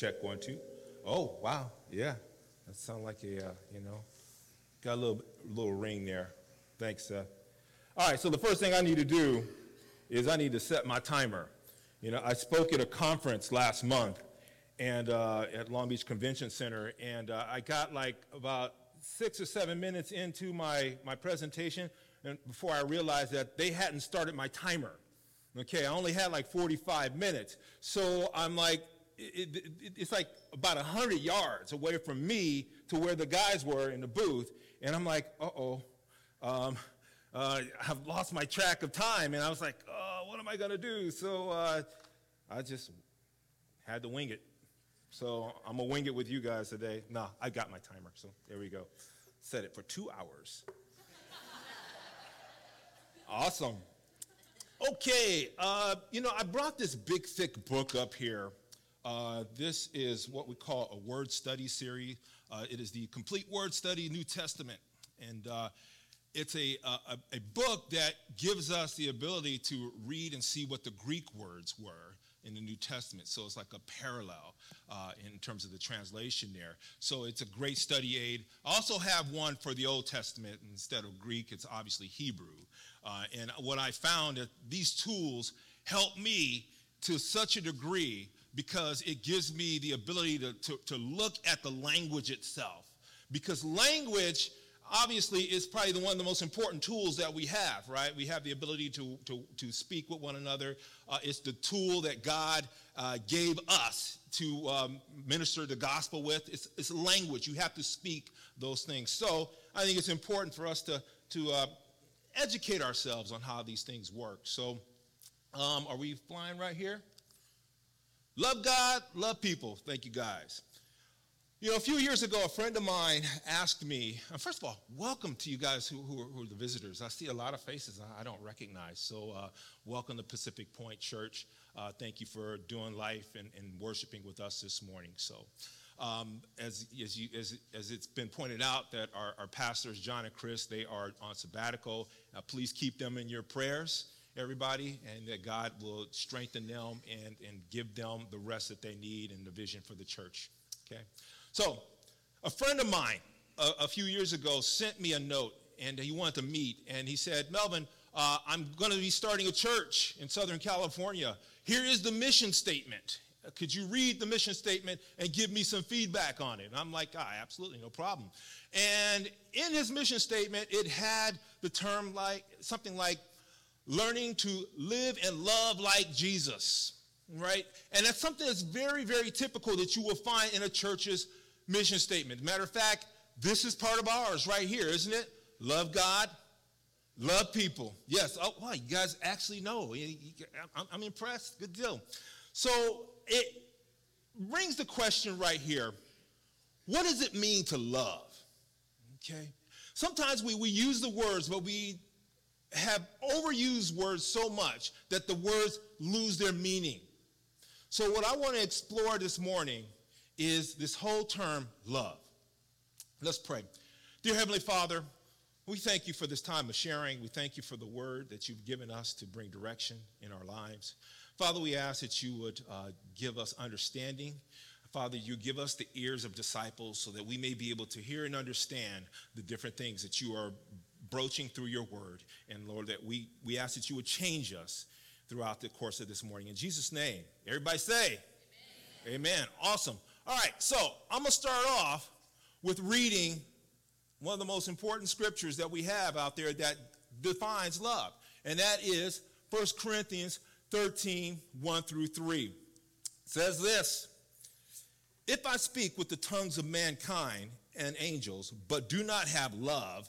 Check one, two. Oh, wow. Yeah. That sounds like a, uh, you know, got a little, little ring there. Thanks, Seth. All right, so the first thing I need to do is I need to set my timer. You know, I spoke at a conference last month and uh, at Long Beach Convention Center, and uh, I got like about six or seven minutes into my, my presentation and before I realized that they hadn't started my timer. Okay, I only had like 45 minutes. So I'm like, it, it, it's like about 100 yards away from me to where the guys were in the booth. And I'm like, uh-oh, um, uh, I've lost my track of time. And I was like, oh, what am I going to do? So uh, I just had to wing it. So I'm going to wing it with you guys today. Nah, I got my timer. So there we go. Set it for two hours. awesome. Okay, uh, you know, I brought this big, thick book up here uh, this is what we call a word study series. Uh, it is the complete word study New Testament. And uh, it's a, a, a, book that gives us the ability to read and see what the Greek words were in the New Testament. So it's like a parallel uh, in terms of the translation there. So it's a great study aid. I also have one for the Old Testament. Instead of Greek, it's obviously Hebrew. Uh, and what I found that these tools help me to such a degree because it gives me the ability to, to, to look at the language itself. Because language, obviously, is probably the one of the most important tools that we have, right? We have the ability to, to, to speak with one another. Uh, it's the tool that God uh, gave us to um, minister the gospel with. It's, it's language. You have to speak those things. So I think it's important for us to, to uh, educate ourselves on how these things work. So um, are we flying right here? Love God, love people. Thank you, guys. You know, a few years ago, a friend of mine asked me, uh, first of all, welcome to you guys who, who, are, who are the visitors. I see a lot of faces I don't recognize. So, uh, welcome to Pacific Point Church. Uh, thank you for doing life and, and worshiping with us this morning. So, um, as, as, you, as, as, it's been pointed out, that our, our, pastors, John and Chris, they are on sabbatical. Uh, please keep them in your prayers everybody, and that God will strengthen them and, and give them the rest that they need and the vision for the church. Okay? So, a friend of mine a, a few years ago sent me a note, and he wanted to meet, and he said, Melvin, uh, I'm going to be starting a church in Southern California. Here is the mission statement. Could you read the mission statement and give me some feedback on it? And I'm like, ah, absolutely, no problem. And in his mission statement, it had the term like something like learning to live and love like Jesus, right? And that's something that's very, very typical that you will find in a church's mission statement. Matter of fact, this is part of ours right here, isn't it? Love God, love people. Yes. Oh, wow, you guys actually know. I'm impressed. Good deal. So it brings the question right here what does it mean to love? Okay. Sometimes we, we use the words, but we have overused words so much that the words lose their meaning. So, what I want to explore this morning is this whole term love. Let's pray. Dear Heavenly Father, we thank you for this time of sharing. We thank you for the word that you've given us to bring direction in our lives. Father, we ask that you would uh, give us understanding. Father, you give us the ears of disciples so that we may be able to hear and understand the different things that you are broaching through your word. And Lord, that we, we ask that you would change us throughout the course of this morning. In Jesus' name, everybody say, Amen. Amen. Awesome. All right, so I'm going to start off with reading one of the most important scriptures that we have out there that defines love, and that is 1 Corinthians 13 1 through 3. It says this If I speak with the tongues of mankind and angels, but do not have love,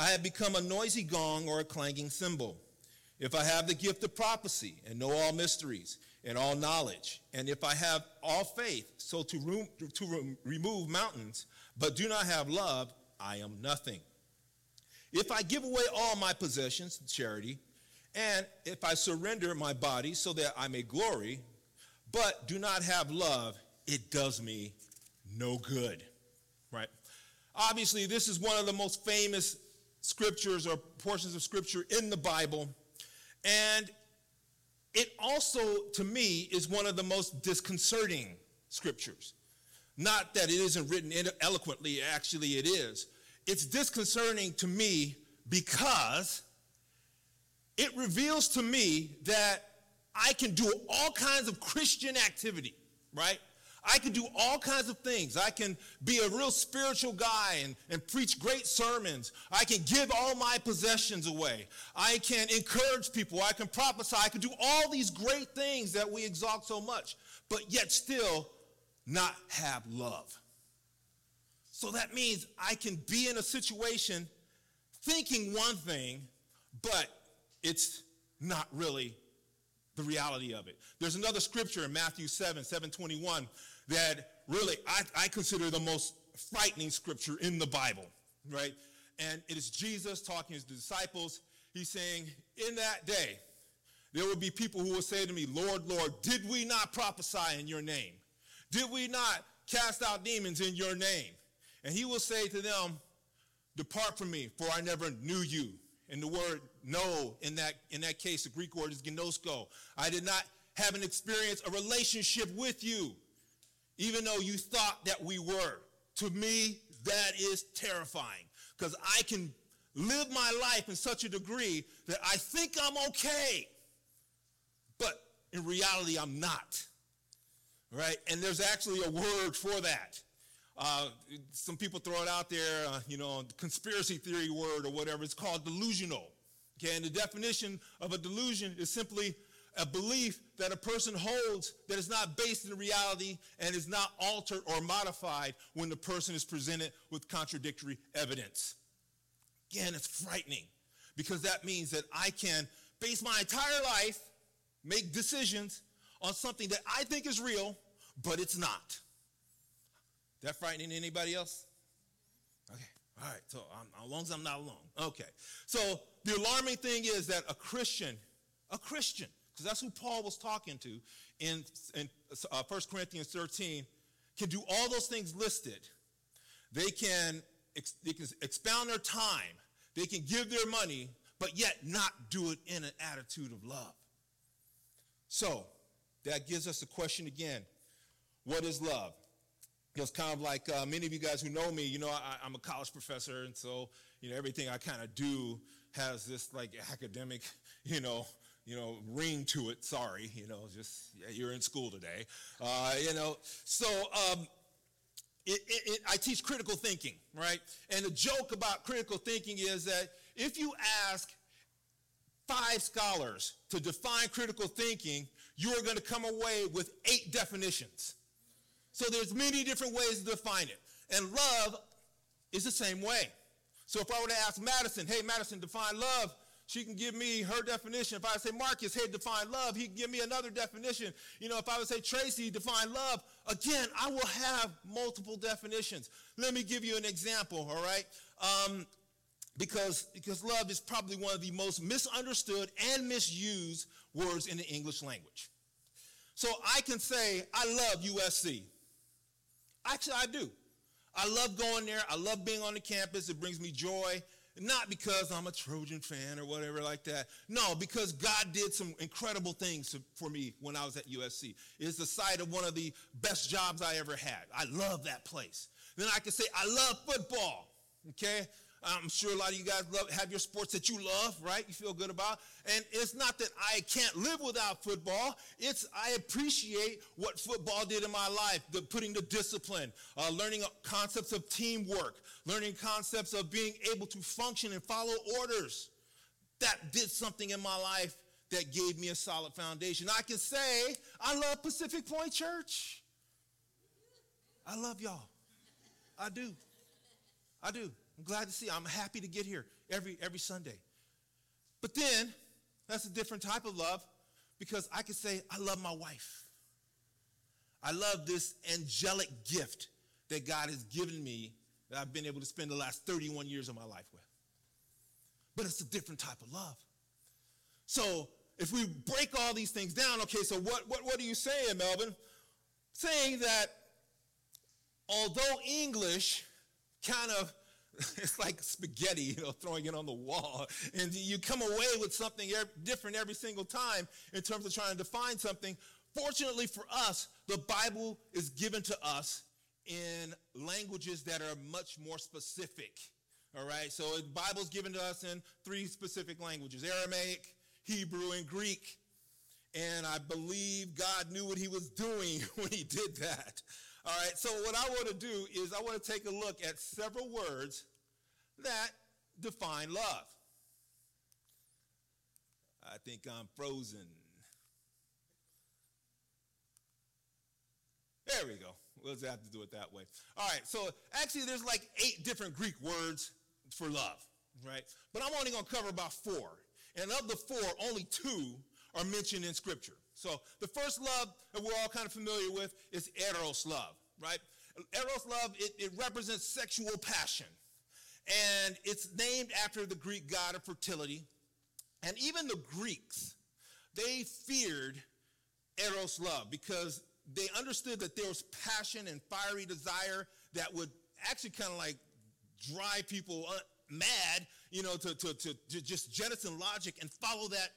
I have become a noisy gong or a clanging cymbal. If I have the gift of prophecy and know all mysteries and all knowledge. And if I have all faith, so to, room, to remove mountains, but do not have love, I am nothing. If I give away all my possessions, to charity, and if I surrender my body so that I may glory, but do not have love, it does me no good. Right? Obviously, this is one of the most famous scriptures or portions of scripture in the Bible. And it also, to me, is one of the most disconcerting scriptures. Not that it isn't written eloquently, actually, it is. It's disconcerting to me because it reveals to me that I can do all kinds of Christian activity, right? I can do all kinds of things. I can be a real spiritual guy and, and preach great sermons. I can give all my possessions away. I can encourage people. I can prophesy. I can do all these great things that we exalt so much, but yet still not have love. So that means I can be in a situation thinking one thing, but it's not really the reality of it. There's another scripture in Matthew 7, 721 that really I, I consider the most frightening scripture in the Bible, right? And it is Jesus talking to his disciples. He's saying, In that day, there will be people who will say to me, Lord, Lord, did we not prophesy in your name? Did we not cast out demons in your name? And he will say to them, Depart from me, for I never knew you. And the word know in that, in that case, the Greek word is gnosko. I did not have an experience, a relationship with you even though you thought that we were. To me, that is terrifying because I can live my life in such a degree that I think I'm okay, but in reality, I'm not. Right? And there's actually a word for that. Uh, some people throw it out there, uh, you know, conspiracy theory word or whatever. It's called delusional. Okay, and the definition of a delusion is simply a belief that a person holds that is not based in reality and is not altered or modified when the person is presented with contradictory evidence. Again, it's frightening because that means that I can base my entire life, make decisions on something that I think is real, but it's not. That frightening to anybody else? Okay, all right, so I'm, as long as I'm not alone. Okay, so the alarming thing is that a Christian, a Christian, because that's who Paul was talking to in, in uh, 1 Corinthians 13, can do all those things listed. They can, ex- they can expound their time, they can give their money, but yet not do it in an attitude of love. So, that gives us the question again what is love? It's kind of like uh, many of you guys who know me, you know, I, am a college professor, and so, you know, everything I kind of do has this like academic, you know, you know, ring to it. Sorry, you know, just yeah, you're in school today. Uh, you know, so um, it, it, it, I teach critical thinking, right? And the joke about critical thinking is that if you ask five scholars to define critical thinking, you are going to come away with eight definitions. So there's many different ways to define it. And love is the same way. So if I were to ask Madison, hey, Madison, define love, she can give me her definition. If I say Marcus, hey, define love, he can give me another definition. You know, if I would say Tracy, define love, again, I will have multiple definitions. Let me give you an example, all right? Um, because, because love is probably one of the most misunderstood and misused words in the English language. So I can say, I love USC. Actually, I do. I love going there. I love being on the campus. It brings me joy. Not because I'm a Trojan fan or whatever like that. No, because God did some incredible things for me when I was at USC. It's the site of one of the best jobs I ever had. I love that place. Then I can say, I love football. Okay? I'm sure a lot of you guys love, have your sports that you love, right? You feel good about. And it's not that I can't live without football. It's I appreciate what football did in my life, the putting the discipline, uh, learning concepts of teamwork, learning concepts of being able to function and follow orders. That did something in my life that gave me a solid foundation. I can say I love Pacific Point Church. I love y'all. I do. I do. I'm glad to see. I'm happy to get here every every Sunday. But then, that's a different type of love because I could say, I love my wife. I love this angelic gift that God has given me that I've been able to spend the last 31 years of my life with. But it's a different type of love. So if we break all these things down, okay, so what, what, what are you saying, Melvin? Saying that although English kind of it's like spaghetti, you know, throwing it on the wall. And you come away with something different every single time in terms of trying to define something. Fortunately for us, the Bible is given to us in languages that are much more specific. All right, so the Bible's given to us in three specific languages Aramaic, Hebrew, and Greek. And I believe God knew what he was doing when he did that. All right, so what I want to do is I want to take a look at several words that define love. I think I'm frozen. There we go. We'll just have to do it that way. All right, so actually, there's like eight different Greek words for love, right? But I'm only going to cover about four. And of the four, only two are mentioned in Scripture. So the first love that we're all kind of familiar with is eros love, right? Eros love, it, it represents sexual passion. And it's named after the Greek god of fertility. And even the Greeks, they feared eros love because they understood that there was passion and fiery desire that would actually kind of like drive people uh, mad, you know, to, to, to, to just jettison logic and follow that,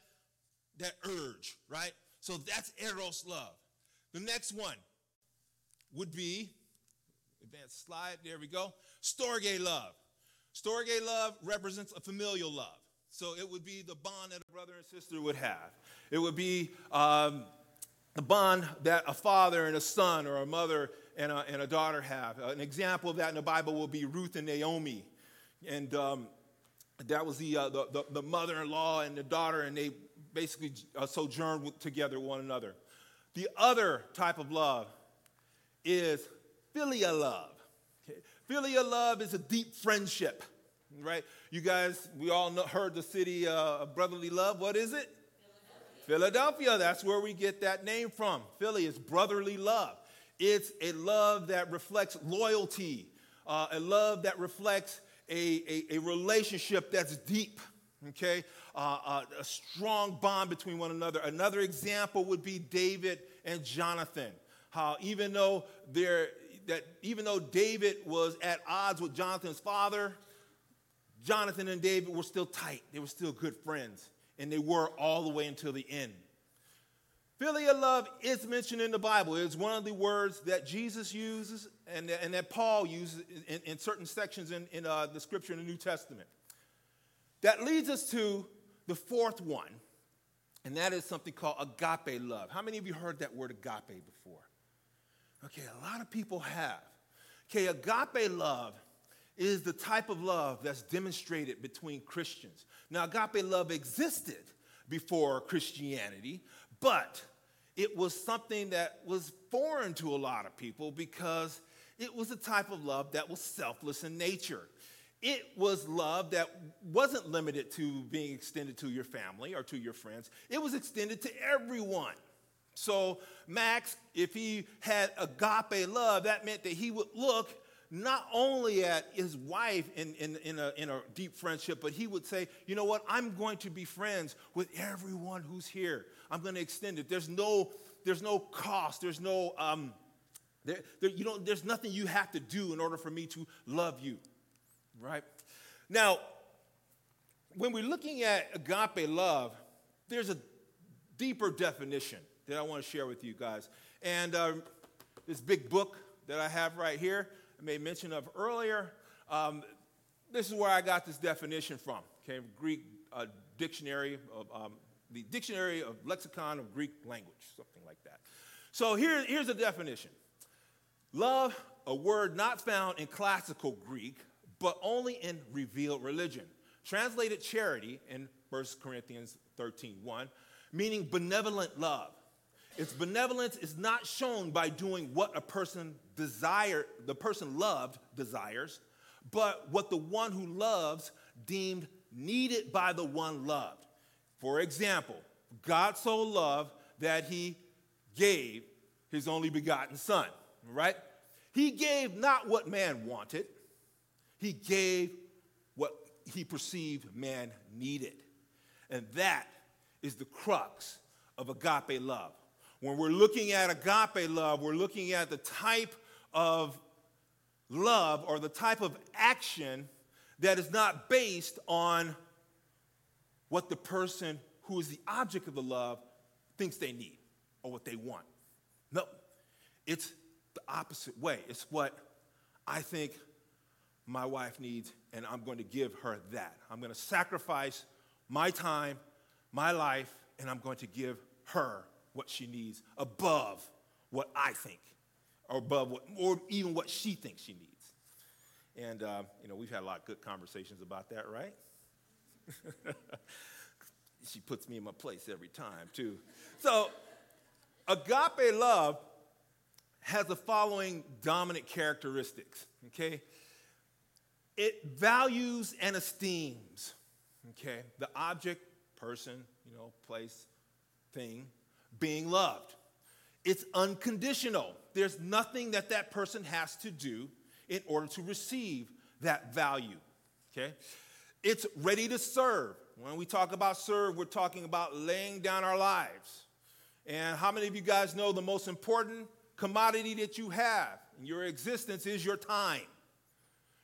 that urge, right? So that's eros love. The next one would be, advanced slide, there we go, storge love. Storge love represents a familial love. So it would be the bond that a brother and sister would have. It would be um, the bond that a father and a son or a mother and a, and a daughter have. An example of that in the Bible will be Ruth and Naomi. And um, that was the, uh, the, the, the, mother-in-law and the daughter, and they basically uh, sojourned together one another. The other type of love is filial love. Okay. Filial love is a deep friendship, right? You guys, we all know, heard the city uh, of brotherly love. What is it? Philadelphia, that's where we get that name from. Philly is brotherly love. It's a love that reflects loyalty, uh, a love that reflects a, a, a relationship that's deep, okay? Uh, uh, a strong bond between one another. Another example would be David and Jonathan. How even though they're, that even though David was at odds with Jonathan's father, Jonathan and David were still tight. They were still good friends and they were all the way until the end. Filial love is mentioned in the Bible. It's one of the words that Jesus uses and, and that Paul uses in, in certain sections in, in uh, the scripture in the New Testament. That leads us to the fourth one, and that is something called agape love. How many of you heard that word agape before? Okay, a lot of people have. Okay, agape love is the type of love that's demonstrated between Christians. Now, agape love existed before Christianity, but it was something that was foreign to a lot of people because it was a type of love that was selfless in nature. It was love that wasn't limited to being extended to your family or to your friends, it was extended to everyone. So, Max, if he had agape love, that meant that he would look not only at his wife in, in, in, a, in a deep friendship, but he would say, you know what, I'm going to be friends with everyone who's here. I'm going to extend it. There's no, there's no cost, there's no, um, there, there, you know, there's nothing you have to do in order for me to love you, right? Now, when we're looking at agape love, there's a deeper definition that I want to share with you guys. And uh, this big book that I have right here, I made mention of earlier. Um, this is where I got this definition from. Okay, Greek uh, dictionary of um, the dictionary of lexicon of Greek language, something like that. So here, here's a definition: love, a word not found in classical Greek, but only in revealed religion. Translated charity in 1 Corinthians 13, 1, meaning benevolent love. Its benevolence is not shown by doing what a person desire, the person loved desires, but what the one who loves deemed needed by the one loved. For example, God so loved that he gave his only begotten son, right? He gave not what man wanted, he gave what he perceived man needed. And that is the crux of agape love. When we're looking at agape love, we're looking at the type of love or the type of action that is not based on what the person who is the object of the love thinks they need or what they want. No, it's the opposite way. It's what I think my wife needs, and I'm going to give her that. I'm going to sacrifice my time, my life, and I'm going to give her what she needs above what I think, or above what, or even what she thinks she needs. And, uh, you know, we've had a lot of good conversations about that, right? she puts me in my place every time, too. So, agape love has the following dominant characteristics, okay? It values and esteems, okay, the object, person, you know, place, thing, being loved. It's unconditional. There's nothing that that person has to do in order to receive that value, okay? It's ready to serve. When we talk about serve, we're talking about laying down our lives. And how many of you guys know the most important commodity that you have in your existence is your time?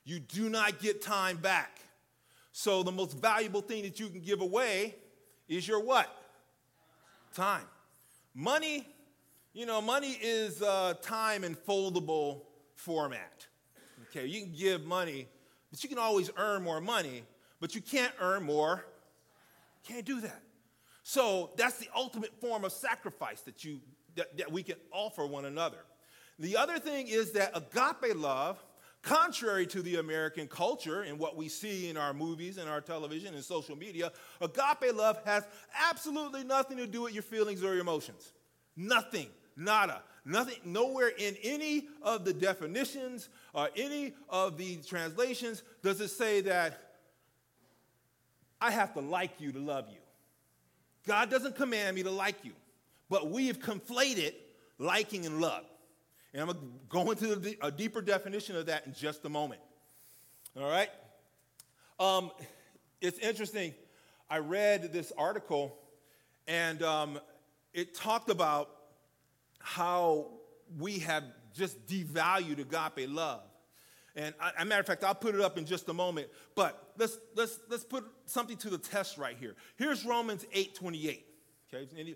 You do not get time back. So the most valuable thing that you can give away is your what? Time. Money, you know, money is time in foldable format. Okay, you can give money, but you can always earn more money, but you can't earn more. Can't do that. So that's the ultimate form of sacrifice that you that, that we can offer one another. The other thing is that agape love Contrary to the American culture and what we see in our movies and our television and social media, agape love has absolutely nothing to do with your feelings or your emotions. Nothing, nada, nothing, nowhere in any of the definitions or any of the translations does it say that I have to like you to love you. God doesn't command me to like you, but we have conflated liking and love. And I'm going to go into a deeper definition of that in just a moment. All right? Um, it's interesting. I read this article, and um, it talked about how we have just devalued agape love. And a matter of fact, I'll put it up in just a moment. But let's, let's, let's put something to the test right here. Here's Romans 8 28. Okay?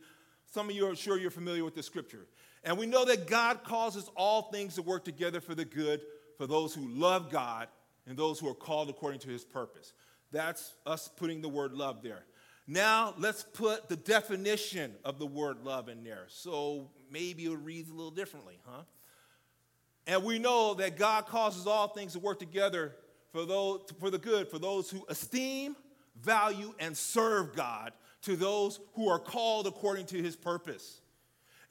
Some of you are sure you're familiar with the scripture. And we know that God causes all things to work together for the good for those who love God and those who are called according to his purpose. That's us putting the word love there. Now, let's put the definition of the word love in there. So maybe it reads a little differently, huh? And we know that God causes all things to work together for, those, for the good, for those who esteem, value, and serve God, to those who are called according to his purpose.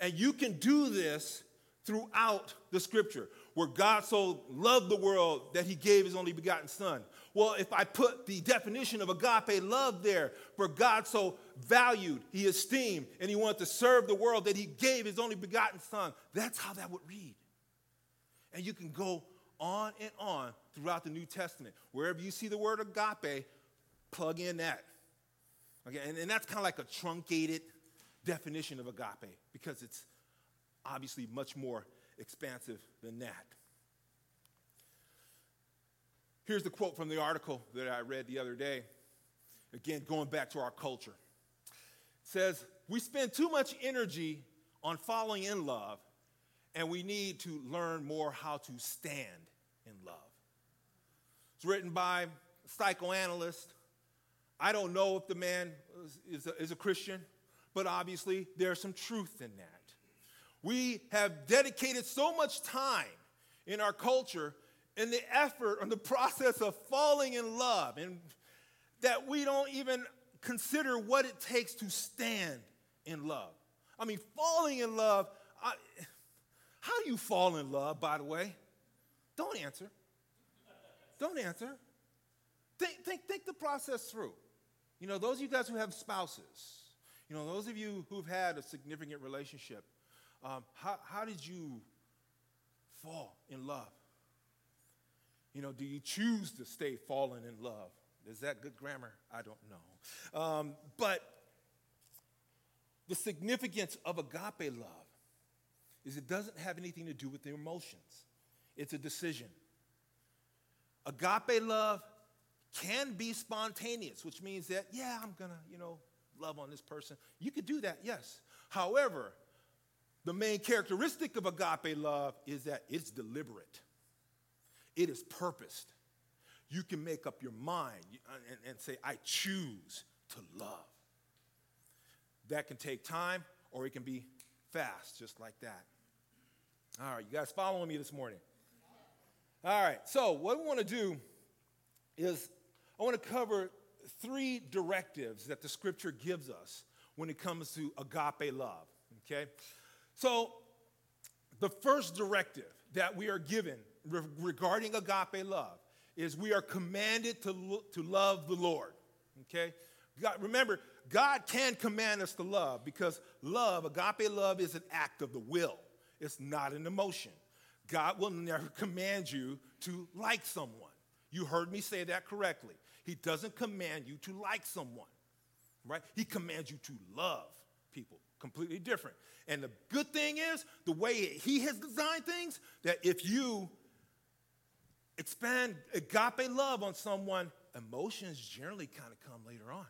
And you can do this throughout the scripture, where God so loved the world that he gave his only begotten son. Well, if I put the definition of agape love there, for God so valued, he esteemed, and he wanted to serve the world that he gave his only begotten son, that's how that would read. And you can go on and on throughout the New Testament. Wherever you see the word agape, plug in that. Okay, and, and that's kind of like a truncated definition of agape because it's obviously much more expansive than that. Here's the quote from the article that I read the other day. Again, going back to our culture. It says, We spend too much energy on falling in love, and we need to learn more how to stand in love. It's written by a psychoanalyst. I don't know if the man is a, is a Christian but obviously there's some truth in that. We have dedicated so much time in our culture in the effort and the process of falling in love and that we don't even consider what it takes to stand in love. I mean, falling in love, I, how do you fall in love, by the way? Don't answer. Don't answer. Think, think, think the process through. You know, those of you guys who have spouses, You know, those of you who've had a significant relationship, um, how, how did you fall in love? You know, do you choose to stay fallen in love? Is that good grammar? I don't know. Um, but the significance of agape love is it doesn't have anything to do with the emotions, it's a decision. Agape love can be spontaneous, which means that, yeah, I'm gonna, you know, love on this person. You could do that, yes. However, the main characteristic of agape love is that it's deliberate, it is purposed. You can make up your mind uh, and, and say, I choose to love. That can take time or it can be fast, just like that. All right, you guys following me this morning? All right, so what we want to do is I want to cover three directives that the scripture gives us when it comes to agape love, okay? So, the first directive that we are given re- regarding agape love is we are commanded to, lo- to love the Lord, okay? God, remember, God can command us to love because love, agape love, is an act of the will, it's not an emotion. God will never command you to like someone. You heard me say that correctly. He doesn't command you to like someone, right? He commands you to love people. Completely different. And the good thing is, the way he has designed things, that if you expand agape love on someone, emotions generally kind of come later on.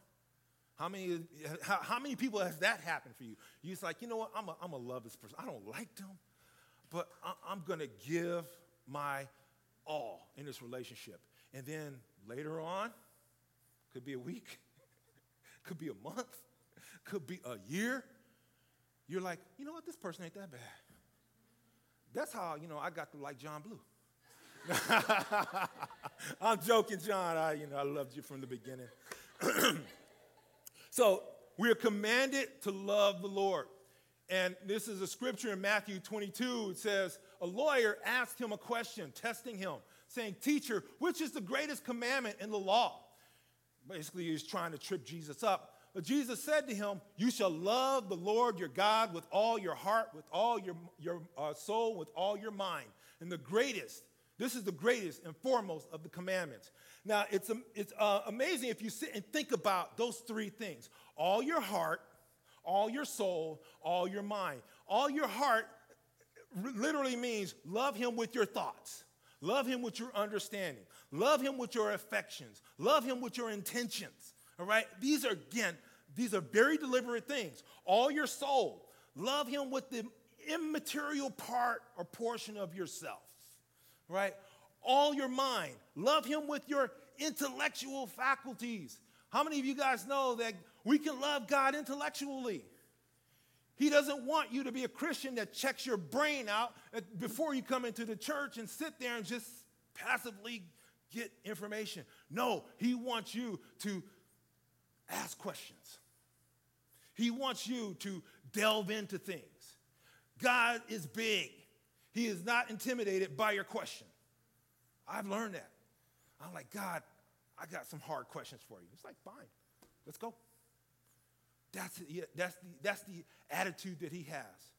How many, how, how, many people has that happened for you? You're like, you know what, I'm going to love this person. I don't like them, but I, I'm going to give my all in this relationship. And then later on, could be a week, could be a month, could be a year. You're like, you know what, this person ain't that bad. That's how, you know, I got to like John Blue. I'm joking, John. I, you know, I loved you from the beginning. so we are commanded to love the Lord. And this is a scripture in Matthew 22. It says, A lawyer asked him a question, testing him, saying, Teacher, which is the greatest commandment in the law? Basically, he's trying to trip Jesus up. But Jesus said to him, You shall love the Lord your God with all your heart, with all your, your uh, soul, with all your mind. And the greatest, this is the greatest and foremost of the commandments. Now, it's, um, it's uh, amazing if you sit and think about those three things all your heart, all your soul, all your mind. All your heart literally means love him with your thoughts, love him with your understanding, love him with your affections, love him with your intentions. All right? These are, again, these are very deliberate things. All your soul, love him with the immaterial part or portion of yourself. Right? All your mind, love him with your intellectual faculties. How many of you guys know that we can love God intellectually? He doesn't want you to be a Christian that checks your brain out before you come into the church and sit there and just passively get information. No, he wants you to ask questions. He wants you to delve into things. God is big. He is not intimidated by your question. I've learned that. I'm like, God, I got some hard questions for you. It's like, fine, let's go. That's, the, that's, the, that's the attitude that he has.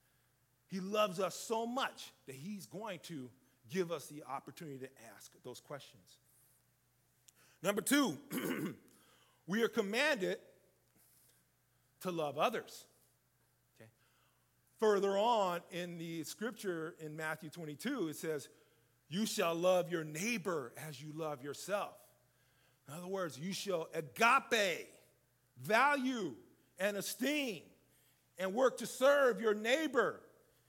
He loves us so much that he's going to give us the opportunity to ask those questions. Number two, we are commanded to love others. Okay. Further on in the scripture in Matthew 22, it says, You shall love your neighbor as you love yourself. In other words, you shall agape, value, and esteem, and work to serve your neighbor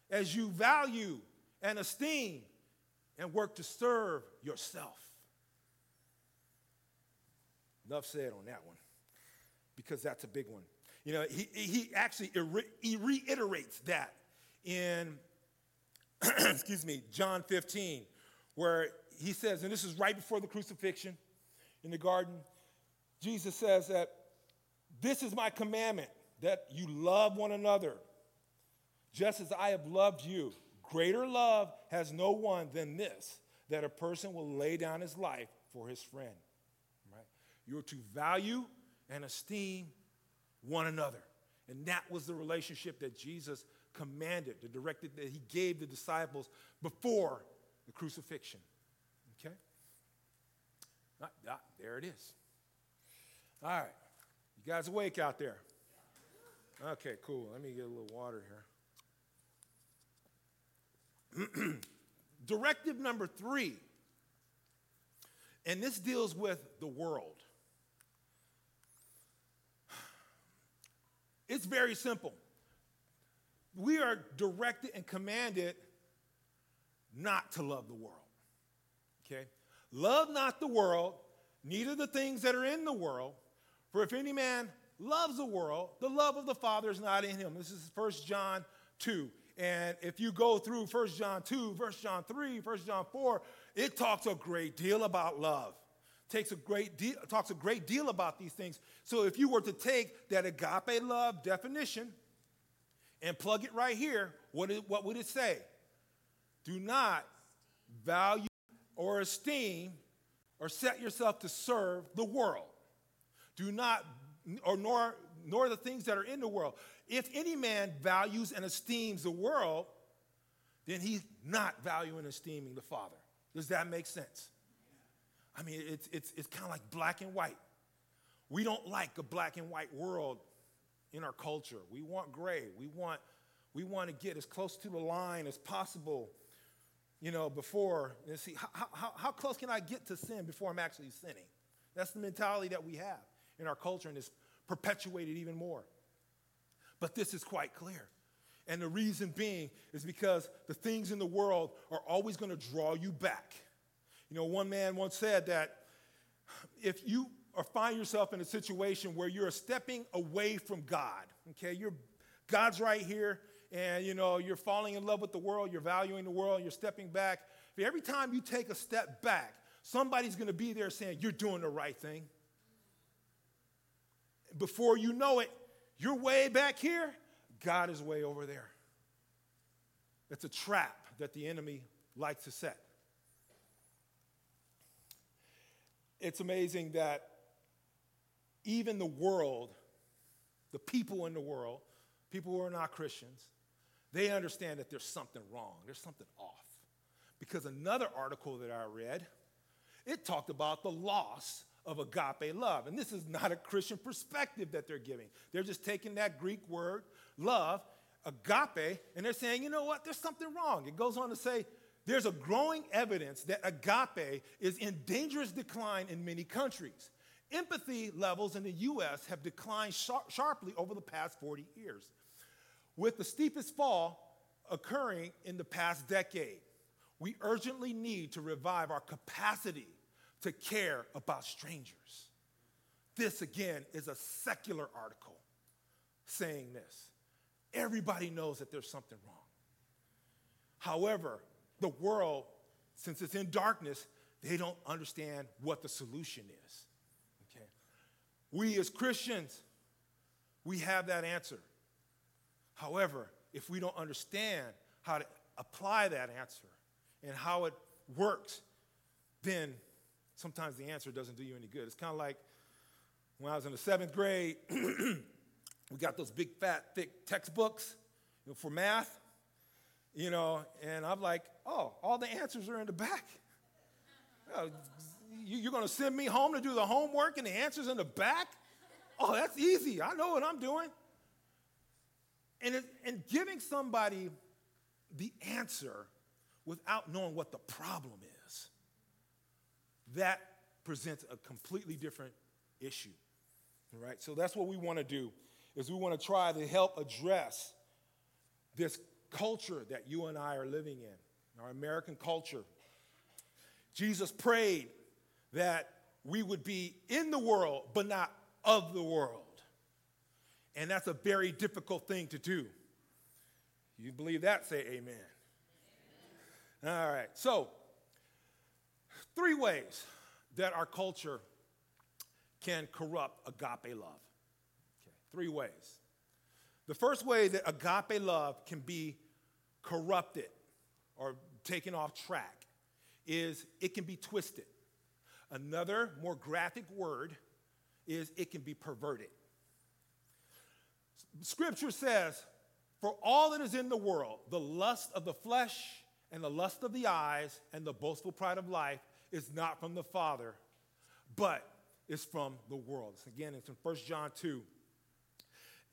as you value and esteem, and work to serve yourself. Enough said on that one, because that's a big one. You know, he, he actually he reiterates that in, excuse me, John 15, where he says, and this is right before the crucifixion in the garden, Jesus says that this is my commandment that you love one another just as I have loved you. Greater love has no one than this that a person will lay down his life for his friend. You're to value and esteem one another And that was the relationship that Jesus commanded, the directed that he gave the disciples before the crucifixion. Okay? Ah, ah, there it is. All right. You guys awake out there? Okay, cool. Let me get a little water here. Directive number three, and this deals with the world. It's very simple. We are directed and commanded not to love the world. Okay? Love not the world, neither the things that are in the world. For if any man loves the world, the love of the Father is not in him. This is 1 John 2. And if you go through 1 John 2, 1 John 3, 1 John 4, it talks a great deal about love. Takes a great deal, talks a great deal about these things. So if you were to take that agape love definition and plug it right here, what, what would it say? Do not value or esteem or set yourself to serve the world. Do not, or nor, nor the things that are in the world. If any man values and esteems the world, then he's not valuing and esteeming the Father. Does that make sense? I mean, it's, it's, it's kind of like black and white. We don't like a black and white world in our culture. We want gray. We want, we want to get as close to the line as possible, you know, before, and see, how, how, how close can I get to sin before I'm actually sinning? That's the mentality that we have in our culture, and it's perpetuated even more. But this is quite clear. And the reason being is because the things in the world are always going to draw you back. You know, one man once said that if you or find yourself in a situation where you're stepping away from God, okay, you're God's right here, and you know you're falling in love with the world, you're valuing the world, you're stepping back. Every time you take a step back, somebody's going to be there saying you're doing the right thing. Before you know it, you're way back here, God is way over there. It's a trap that the enemy likes to set. It's amazing that even the world, the people in the world, people who are not Christians, they understand that there's something wrong, there's something off. Because another article that I read, it talked about the loss of agape love. And this is not a Christian perspective that they're giving. They're just taking that Greek word, love, agape, and they're saying, you know what, there's something wrong. It goes on to say, there's a growing evidence that agape is in dangerous decline in many countries. Empathy levels in the US have declined sharp, sharply over the past 40 years, with the steepest fall occurring in the past decade. We urgently need to revive our capacity to care about strangers. This, again, is a secular article saying this. Everybody knows that there's something wrong. However, the world, since it's in darkness, they don't understand what the solution is. Okay? We as Christians, we have that answer. However, if we don't understand how to apply that answer and how it works, then sometimes the answer doesn't do you any good. It's kind of like when I was in the seventh grade, we got those big, fat, thick textbooks you know, for math, you know, and I'm like, oh, all the answers are in the back. Oh, you're going to send me home to do the homework and the answers in the back? Oh, that's easy. I know what I'm doing. And, it, and giving somebody the answer without knowing what the problem is that presents a completely different issue. Right? So that's what we want to do is we want to try to help address this culture that you and I are living in, our American culture. Jesus prayed that we would be in the world, but not of the world. And that's a very difficult thing to do. You believe that? Say amen. amen. All right. So, Three ways that our culture can corrupt agape love. Okay, three ways. The first way that agape love can be corrupted or taken off track is it can be twisted. Another more graphic word is it can be perverted. Scripture says, For all that is in the world, the lust of the flesh and the lust of the eyes and the boastful pride of life is not from the Father, but is from the world. Again, it's in 1 John 2.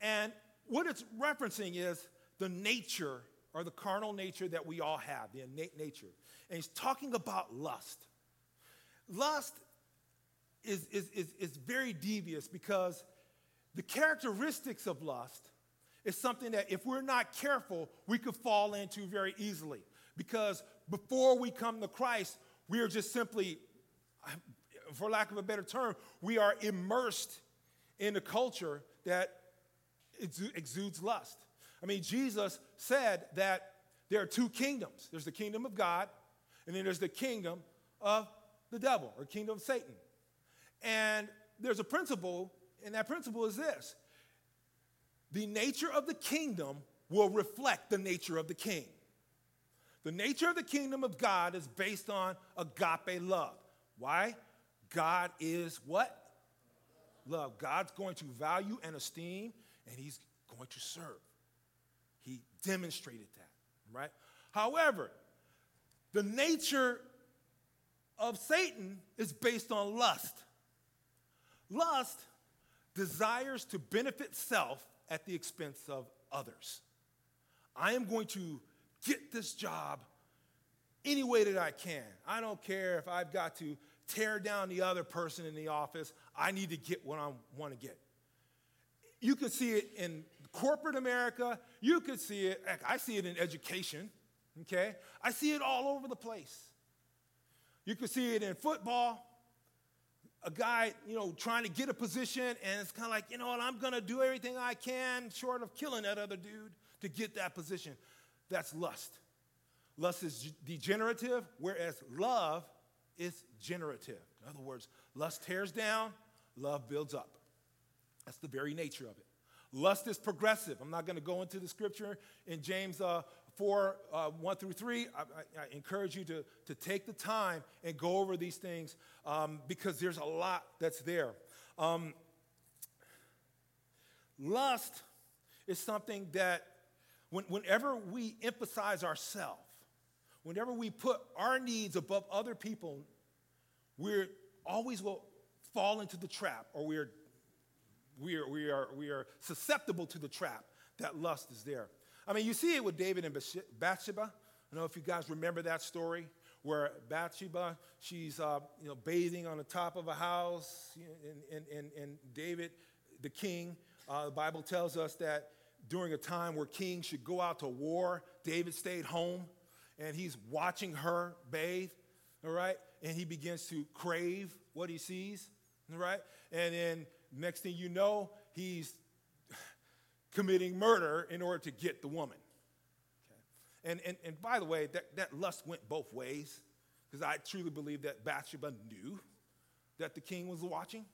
And what it's referencing is the nature or the carnal nature that we all have, the innate nature. And he's talking about lust. Lust is, is, is, is very devious because the characteristics of lust is something that if we're not careful, we could fall into very easily. Because before we come to Christ, we are just simply, for lack of a better term, we are immersed in a culture that exudes lust. I mean, Jesus said that there are two kingdoms there's the kingdom of God, and then there's the kingdom of the devil or kingdom of Satan. And there's a principle, and that principle is this the nature of the kingdom will reflect the nature of the king. The nature of the kingdom of God is based on agape love. Why? God is what? Love. God's going to value and esteem, and He's going to serve. He demonstrated that, right? However, the nature of Satan is based on lust. Lust desires to benefit self at the expense of others. I am going to get this job any way that I can. I don't care if I've got to tear down the other person in the office. I need to get what I want to get. You can see it in corporate America. You could see it, I see it in education, okay? I see it all over the place. You could see it in football. A guy, you know, trying to get a position, and it's kind of like, you know what, I'm going to do everything I can, short of killing that other dude, to get that position. That's lust. Lust is degenerative, whereas love is generative. In other words, lust tears down, love builds up. That's the very nature of it. Lust is progressive. I'm not going to go into the scripture in James uh, 4 uh, 1 through 3. I, I, I, encourage you to, to take the time and go over these things um, because there's a lot that's there. Um, lust is something that when, whenever we emphasize ourselves, whenever we put our needs above other people, we're always will fall into the trap or we're we are, we, are, we are susceptible to the trap that lust is there. I mean, you see it with David and Bathsheba. I don't know if you guys remember that story where Bathsheba, she's uh, you know, bathing on the top of a house, and, and, and David, the king, uh, the Bible tells us that during a time where kings should go out to war, David stayed home and he's watching her bathe, all right? And he begins to crave what he sees, all right? And then Next thing you know, he's committing murder in order to get the woman. Okay. And, and, and by the way, that, that lust went both ways because I truly believe that Bathsheba knew that the king was watching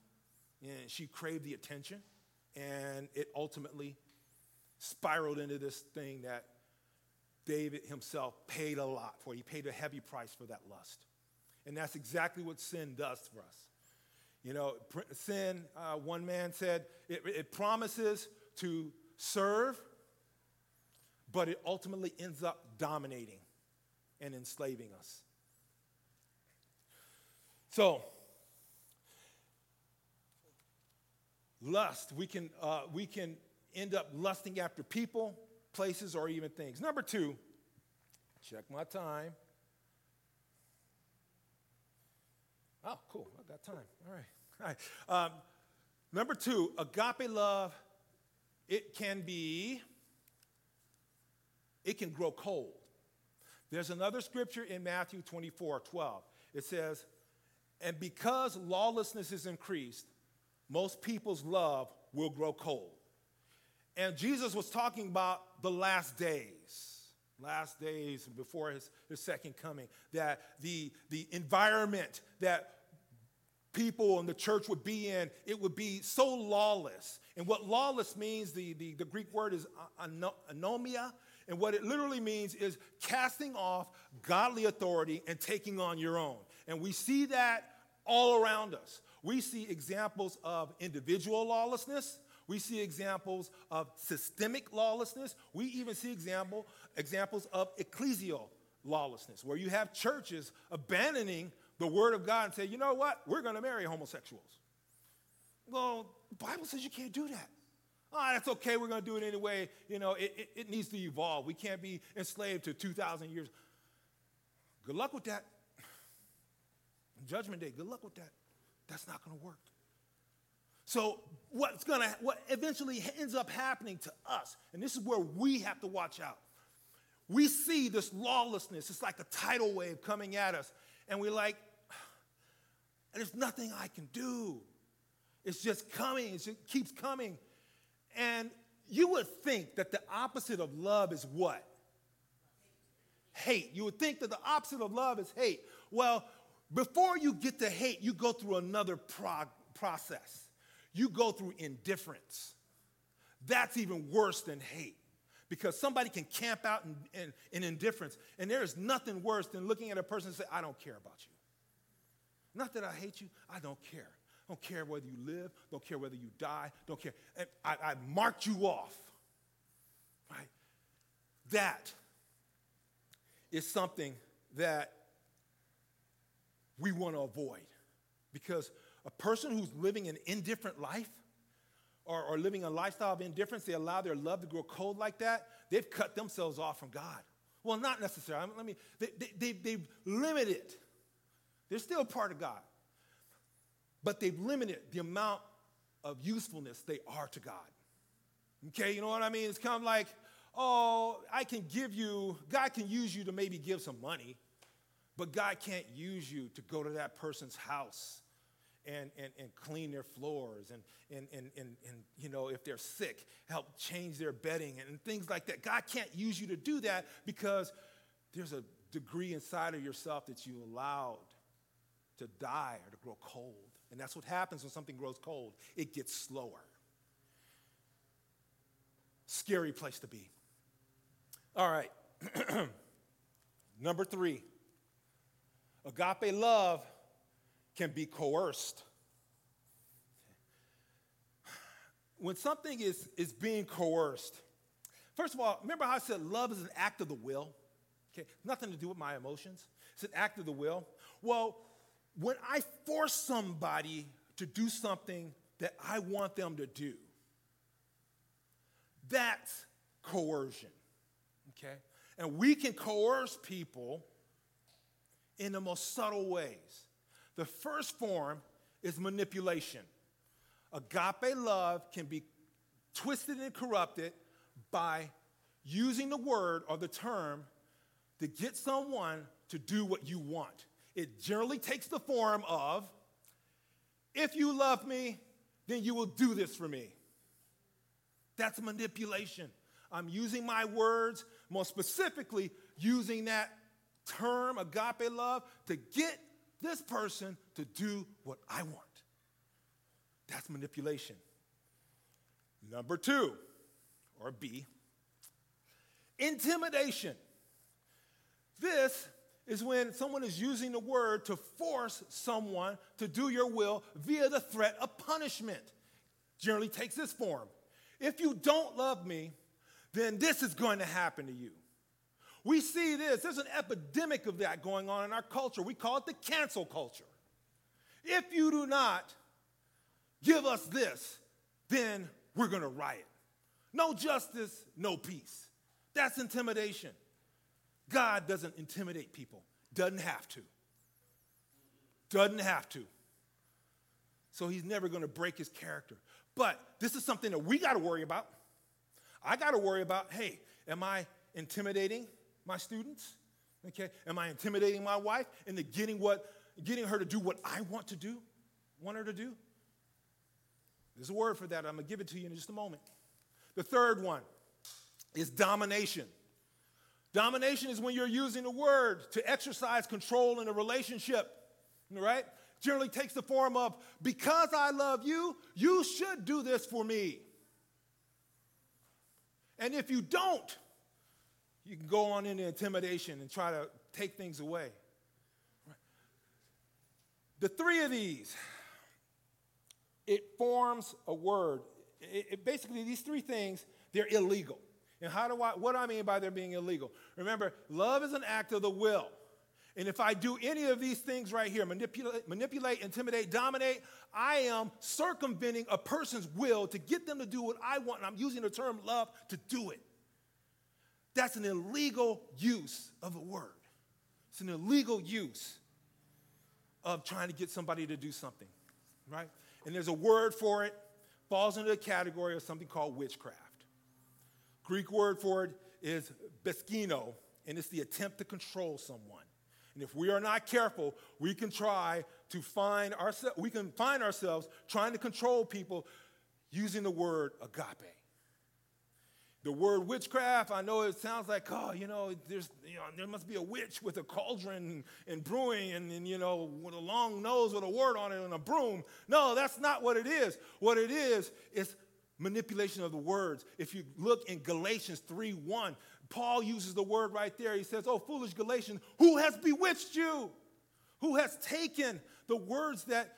and she craved the attention and it ultimately spiraled into this thing that David himself paid a lot for. He paid a heavy price for that lust. And that's exactly what sin does for us. You know, sin, uh, one man said, it, it promises to serve, but it ultimately ends up dominating and enslaving us. So, lust, we can, uh, we can end up lusting after people, places, or even things. Number two, check my time. Oh, cool. I've got time. All right. All right. Um, number two, agape love, it can be, it can grow cold. There's another scripture in Matthew 24 12. It says, And because lawlessness is increased, most people's love will grow cold. And Jesus was talking about the last days last days before his, his second coming, that the, the environment that people in the church would be in, it would be so lawless. And what lawless means, the, the, the Greek word is anomia, and what it literally means is casting off godly authority and taking on your own. And we see that all around us. We see examples of individual lawlessness, We see examples of systemic lawlessness. We even see example, examples of ecclesial lawlessness, where you have churches abandoning the word of God and say, you know what, we're going to marry homosexuals. Well, the Bible says you can't do that. Oh, that's okay, we're going to do it anyway. You know, it, it, it needs to evolve. We can't be enslaved to 2,000 years. Good luck with that. Judgment Day, good luck with that. That's not going to work. So what's to what eventually ends up happening to us, and this is where we have to watch out. We see this lawlessness, it's like a tidal wave coming at us, and we're like, and there's nothing I can do. It's just coming, it just keeps coming. And you would think that the opposite of love is what? Hate. You would think that the opposite of love is hate. Well, before you get to hate, you go through another prog- process. You go through indifference. That's even worse than hate because somebody can camp out in, in, in, indifference, and there is nothing worse than looking at a person and say, I don't care about you. Not that I hate you, I don't care. Don't care whether you live, don't care whether you die, don't care. I, I marked you off. Right? That is something that we want to avoid. Because a person who's living an indifferent life or, or living a lifestyle of indifference, they allow their love to grow cold like that, they've cut themselves off from God. Well, not necessarily. I mean, they, they, they, they've limited. They're still part of God but they've limited the amount of usefulness they are to God. Okay, you know what I mean? It's kind of like, oh, I can give you, God can use you to maybe give some money, but God can't use you to go to that person's house and, and, and clean their floors and, and, and, and, and, you know, if they're sick, help change their bedding and things like that. God can't use you to do that because there's a degree inside of yourself that you allowed to die or to grow cold. And that's what happens when something grows cold it gets slower. Scary place to be. All right. Number three agape love can be coerced. When something is, is being coerced, first of all, remember how I said love is an act of the will? Okay, nothing to do with my emotions. It's an act of the will. Well, when I force somebody to do something that I want them to do, that's coercion. Okay? And we can coerce people in the most subtle ways. The first form is manipulation. Agape love can be twisted and corrupted by using the word or the term to get someone to do what you want. It generally takes the form of if you love me, then you will do this for me. That's manipulation. I'm using my words, more specifically, using that term, agape love, to get this person to do what I want. That's manipulation. Number two, or B, intimidation. This is when someone is using the word to force someone to do your will via the threat of punishment. Generally takes this form. If you don't love me, then this is going to happen to you. We see this, there's an epidemic of that going on in our culture. We call it the cancel culture. If you do not give us this, then we're going to riot. No justice, no peace. That's intimidation. God doesn't intimidate people, doesn't have to. Doesn't have to. So he's never going to break his character. But this is something that we got to worry about. I got to worry about hey, am I intimidating my students? Okay, am I intimidating my wife into getting what getting her to do what I want to do, want her to do? There's a word for that. I'm to give it to you in just a moment. The third one is domination. Domination is when you're using the word to exercise control in a relationship, right? Generally takes the form of, because I love you, you should do this for me. And if you don't, you can go on into intimidation and try to take things away. The three of these, it forms a word. it, it basically, these three things, they're illegal. And how do I, what do I mean by they're being illegal? Remember, love is an act of the will. And if I do any of these things right here, manipulate, manipulate, intimidate, dominate, I am circumventing a person's will to get them to do what I want. And I'm using the term love to do it. That's an illegal use of a word. It's an illegal use of trying to get somebody to do something, right? And there's a word for it, falls into the category of something called witchcraft. Greek word for it is baskaino, and it's the attempt to control someone. And if we are not careful, we can try to find ourselves, we can find ourselves trying to control people using the word agape. The word witchcraft, I know it sounds like, oh, you know, there's, you know, there must be a witch with a cauldron and brewing and, and, you know, with a long nose with a word on it and a broom. No, that's not what it is. What it is is manipulation of the words. If you look in Galatians 3 1, Paul uses the word right there. He says, Oh, foolish Galatians, who has bewitched you? Who has taken the words that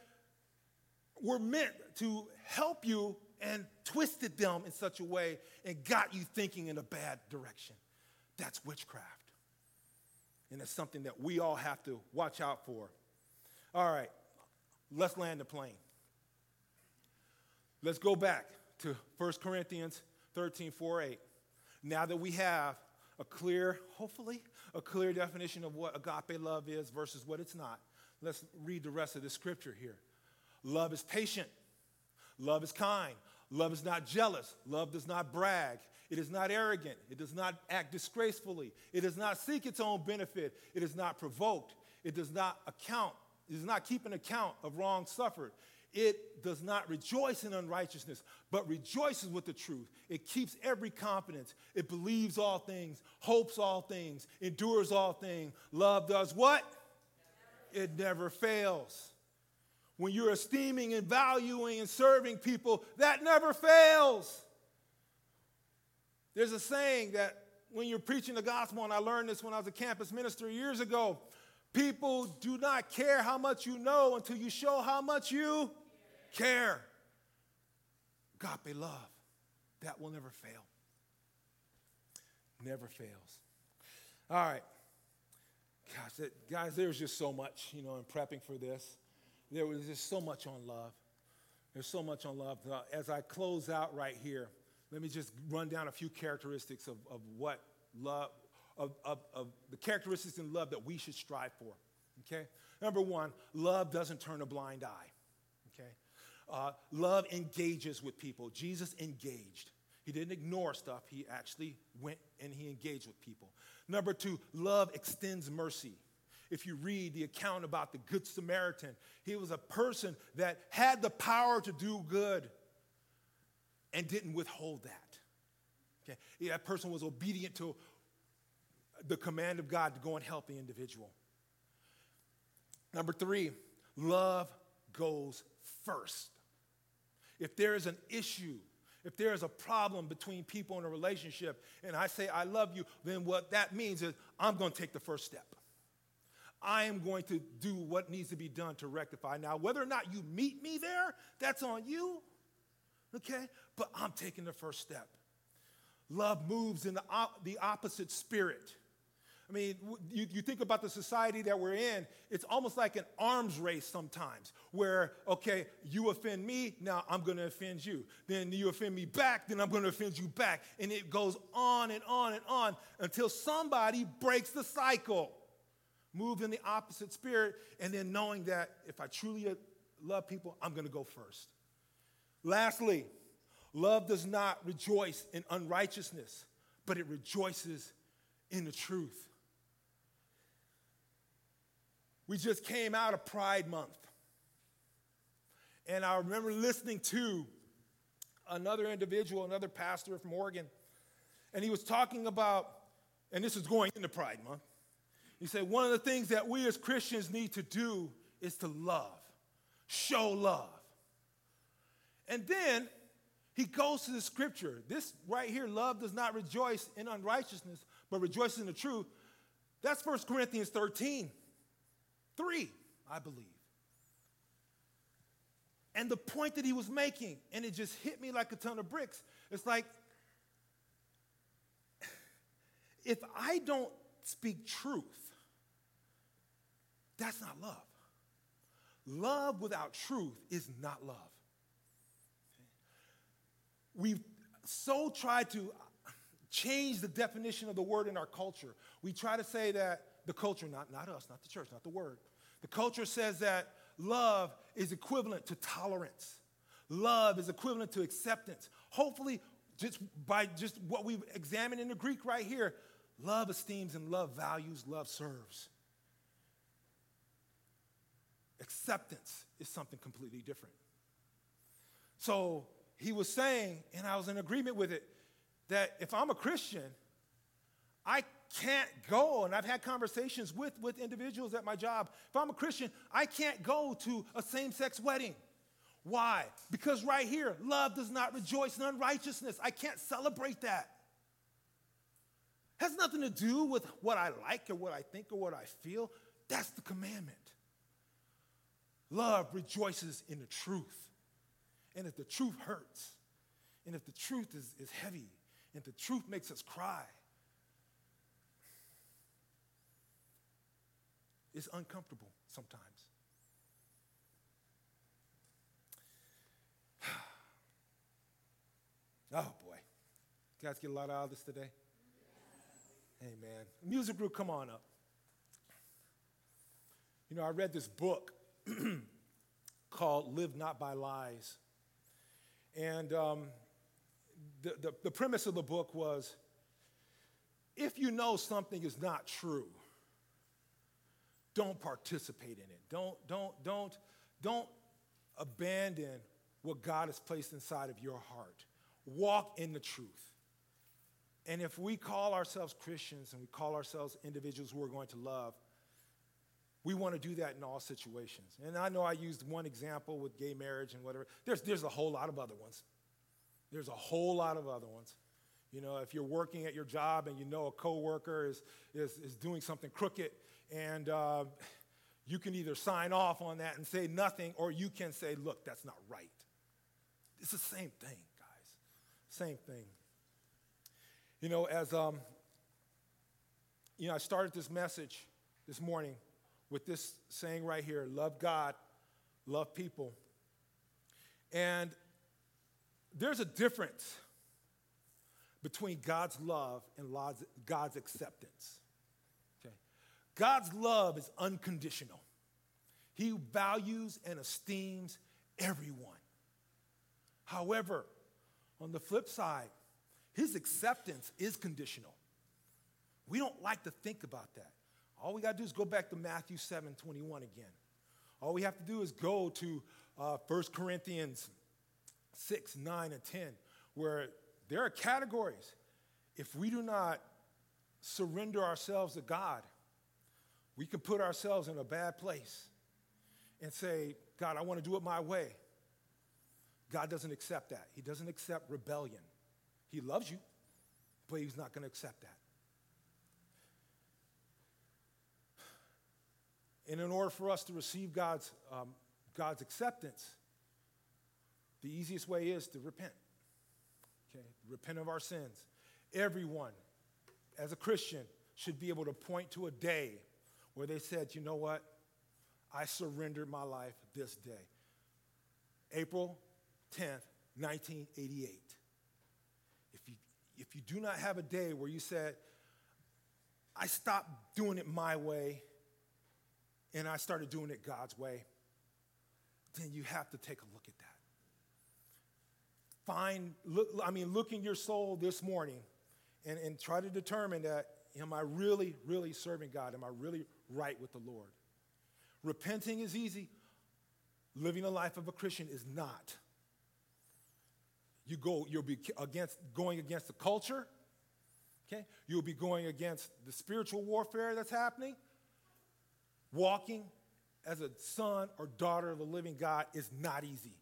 were meant to help you and twisted them in such a way and got you thinking in a bad direction? That's witchcraft. And it's something that we all have to watch out for. All right, let's land the plane. Let's go back to 1 Corinthians 13 4 8. Now that we have a clear, hopefully, a clear definition of what agape love is versus what it's not, let's read the rest of the scripture here. Love is patient, love is kind, love is not jealous, love does not brag. It is not arrogant. It does not act disgracefully. It does not seek its own benefit. It is not provoked. It does not account. It does not keep an account of wrong suffered. It does not rejoice in unrighteousness, but rejoices with the truth. It keeps every confidence. It believes all things, hopes all things, endures all things. Love does what? It never fails. When you're esteeming and valuing and serving people, that never fails. There's a saying that when you're preaching the gospel, and I learned this when I was a campus minister years ago people do not care how much you know until you show how much you care. Agape love, that will never fail. Never fails. All right. Gosh, that, guys, there's just so much, you know, in prepping for this. There was just so much on love. There's so much on love. Uh, as I close out right here, let me just run down a few characteristics of, of what love, of, of, of the characteristics in love that we should strive for. Okay? Number one, love doesn't turn a blind eye. Uh, love engages with people. Jesus engaged. He didn't ignore stuff, he actually went and he engaged with people. Number two, love extends mercy. If you read the account about the Good Samaritan, he was a person that had the power to do good and didn't withhold that. Okay? That person was obedient to the command of God to go and help the individual. Number three, love goes first. If there is an issue, if there is a problem between people in a relationship, and I say, I love you, then what that means is I'm going to take the first step. I am going to do what needs to be done to rectify. Now, whether or not you meet me there, that's on you, okay? But I'm taking the first step. Love moves in the, op- the opposite spirit. I mean, you, you think about the society that we're in, it's almost like an arms race sometimes, where, okay, you offend me, now I'm gonna offend you. Then you offend me back, then I'm gonna offend you back. And it goes on and on and on until somebody breaks the cycle. Move in the opposite spirit, and then knowing that if I truly love people, I'm gonna go first. Lastly, love does not rejoice in unrighteousness, but it rejoices in the truth. We just came out of Pride Month. And I remember listening to another individual, another pastor from Oregon, and he was talking about, and this is going into Pride Month. He said, one of the things that we as Christians need to do is to love, show love. And then he goes to the scripture. This right here, love does not rejoice in unrighteousness, but rejoices in the truth. That's 1 Corinthians 13. Three, I believe. And the point that he was making, and it just hit me like a ton of bricks. It's like, if I don't speak truth, that's not love. Love without truth is not love. We've so tried to change the definition of the word in our culture. We try to say that the culture, not, not us, not the church, not the word, the culture says that love is equivalent to tolerance. Love is equivalent to acceptance. Hopefully, just by just what we've examined in the Greek right here, love esteems and love values, love serves. Acceptance is something completely different. So he was saying, and I was in agreement with it, that if I'm a Christian, I can't go, and I've had conversations with, with individuals at my job. If I'm a Christian, I can't go to a same sex wedding. Why? Because right here, love does not rejoice in unrighteousness. I can't celebrate that. Has nothing to do with what I like or what I think or what I feel. That's the commandment. Love rejoices in the truth. And if the truth hurts, and if the truth is, is heavy, and the truth makes us cry, it's uncomfortable sometimes. oh boy. You guys get a lot out of this today? Hey, man, Music group, come on up. You know, I read this book called Live Not by Lies. And um, the, the, the premise of the book was if you know something is not true, don't participate in it. Don't, don't, don't, don't abandon what God has placed inside of your heart. Walk in the truth. And if we call ourselves Christians and we call ourselves individuals who are going to love, we want to do that in all situations. And I know I used one example with gay marriage and whatever. There's, there's a whole lot of other ones. There's a whole lot of other ones. You know, if you're working at your job and you know a coworker is, is, is doing something crooked, and uh, you can either sign off on that and say nothing, or you can say, look, that's not right. It's the same thing, guys. Same thing. You know, as um, you know, I started this message this morning with this saying right here love God, love people. And there's a difference between God's love and God's acceptance. Okay? God's love is unconditional, He values and esteems everyone. However, on the flip side, His acceptance is conditional. We don't like to think about that. All we got to do is go back to Matthew 7 21 again. All we have to do is go to uh, 1 Corinthians 6, 9, and 10, where there are categories. If we do not surrender ourselves to God, we can put ourselves in a bad place and say, God, I want to do it my way. God doesn't accept that. He doesn't accept rebellion. He loves you, but He's not going to accept that. And in order for us to receive God's, um, God's acceptance, the easiest way is to repent. Okay? Repent of our sins. Everyone, as a Christian, should be able to point to a day where they said, you know what? I surrendered my life this day. April 10th, 1988. If you, if you do not have a day where you said, I stopped doing it my way and I started doing it God's way, then you have to take a look at that. Find, look, I mean, look in your soul this morning and, and try to determine that am I really, really serving God? Am I really right with the Lord? Repenting is easy. Living a life of a Christian is not. You go, you'll be against going against the culture. Okay? You'll be going against the spiritual warfare that's happening. Walking as a son or daughter of the living God is not easy.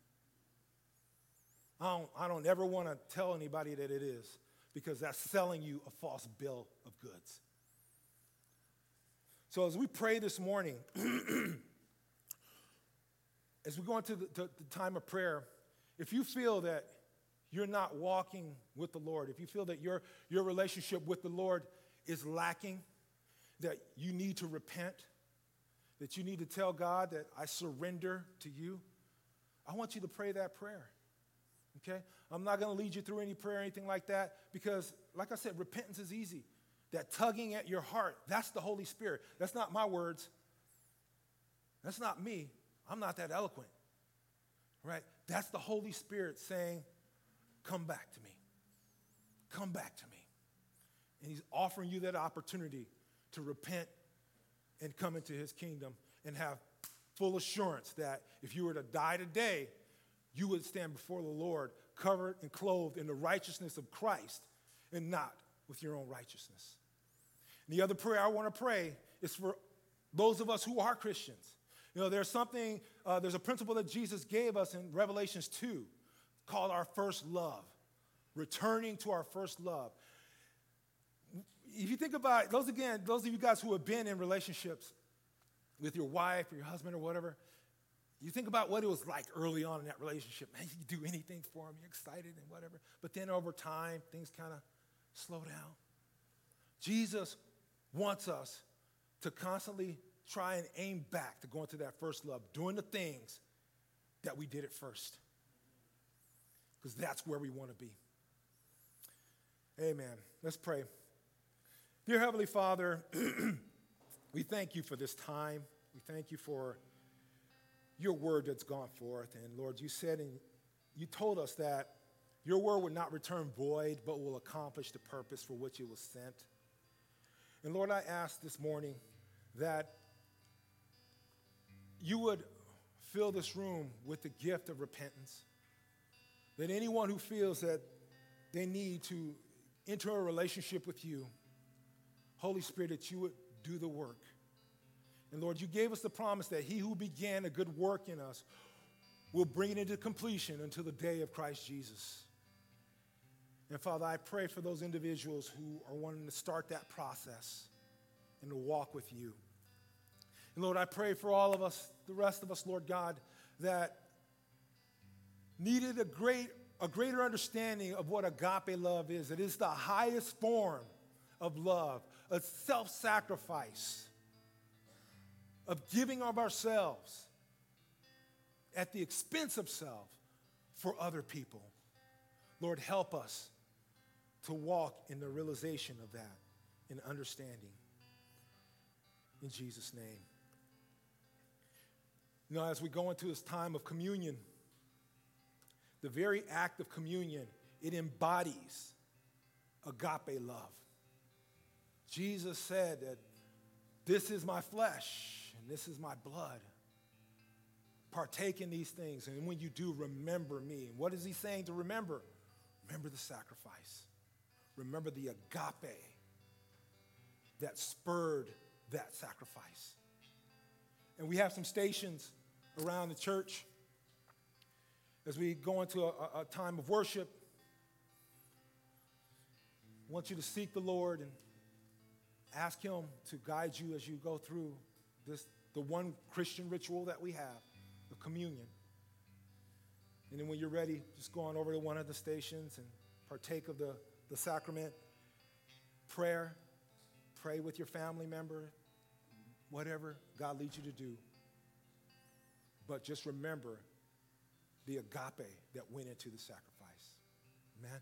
I don't, I don't ever want to tell anybody that it is because that's selling you a false bill of goods. So, as we pray this morning, as we go into the, the, the time of prayer, if you feel that you're not walking with the Lord, if you feel that your, your relationship with the Lord is lacking, that you need to repent, that you need to tell God that I surrender to you, I want you to pray that prayer. Okay? I'm not going to lead you through any prayer or anything like that because, like I said, repentance is easy. That tugging at your heart, that's the Holy Spirit. That's not my words. That's not me. I'm not that eloquent. Right? That's the Holy Spirit saying, Come back to me. Come back to me. And He's offering you that opportunity to repent and come into His kingdom and have full assurance that if you were to die today, you would stand before the Lord covered and clothed in the righteousness of Christ and not with your own righteousness. And the other prayer I want to pray is for those of us who are Christians. You know, there's something, uh, there's a principle that Jesus gave us in Revelations 2 called our first love, returning to our first love. If you think about those again, those of you guys who have been in relationships with your wife or your husband or whatever, you think about what it was like early on in that relationship. Man, you do anything for them, you're excited and whatever. But then over time, things kind of slow down. Jesus wants us to constantly try and aim back to going to that first love, doing the things that we did at first. Because that's where we want to be. Amen. Let's pray. Dear Heavenly Father, we thank you for this time. We thank you for your word that's gone forth. And Lord, you said and you told us that your word would not return void, but will accomplish the purpose for which it was sent. And Lord, I ask this morning that you would fill this room with the gift of repentance. That anyone who feels that they need to enter a relationship with you, Holy Spirit, that you would do the work. And Lord, you gave us the promise that he who began a good work in us will bring it into completion until the day of Christ Jesus. And Father, I pray for those individuals who are wanting to start that process and to walk with you. And Lord, I pray for all of us, the rest of us, Lord God, that needed a great a greater understanding of what agape love is. It is the highest form of love, of self-sacrifice of giving of ourselves at the expense of self for other people. Lord, help us to walk in the realization of that, in understanding. In Jesus' name. You know, as we go into this time of communion, the very act of communion, it embodies agape love. Jesus said that this is my flesh and this is my blood. Partake in these things, and when you do, remember me. And what is he saying to remember? Remember the sacrifice. Remember the agape that spurred that sacrifice. And we have some stations around the church as we go into a, a time of worship. I want you to seek the Lord and ask Him to guide you as you go through this, the one Christian ritual that we have, the communion. And then when you're ready, just go on over to one of the stations and partake of the, the sacrament. Prayer, pray with your family member, whatever God leads you to do. But just remember the agape that went into the sacrifice. Amen.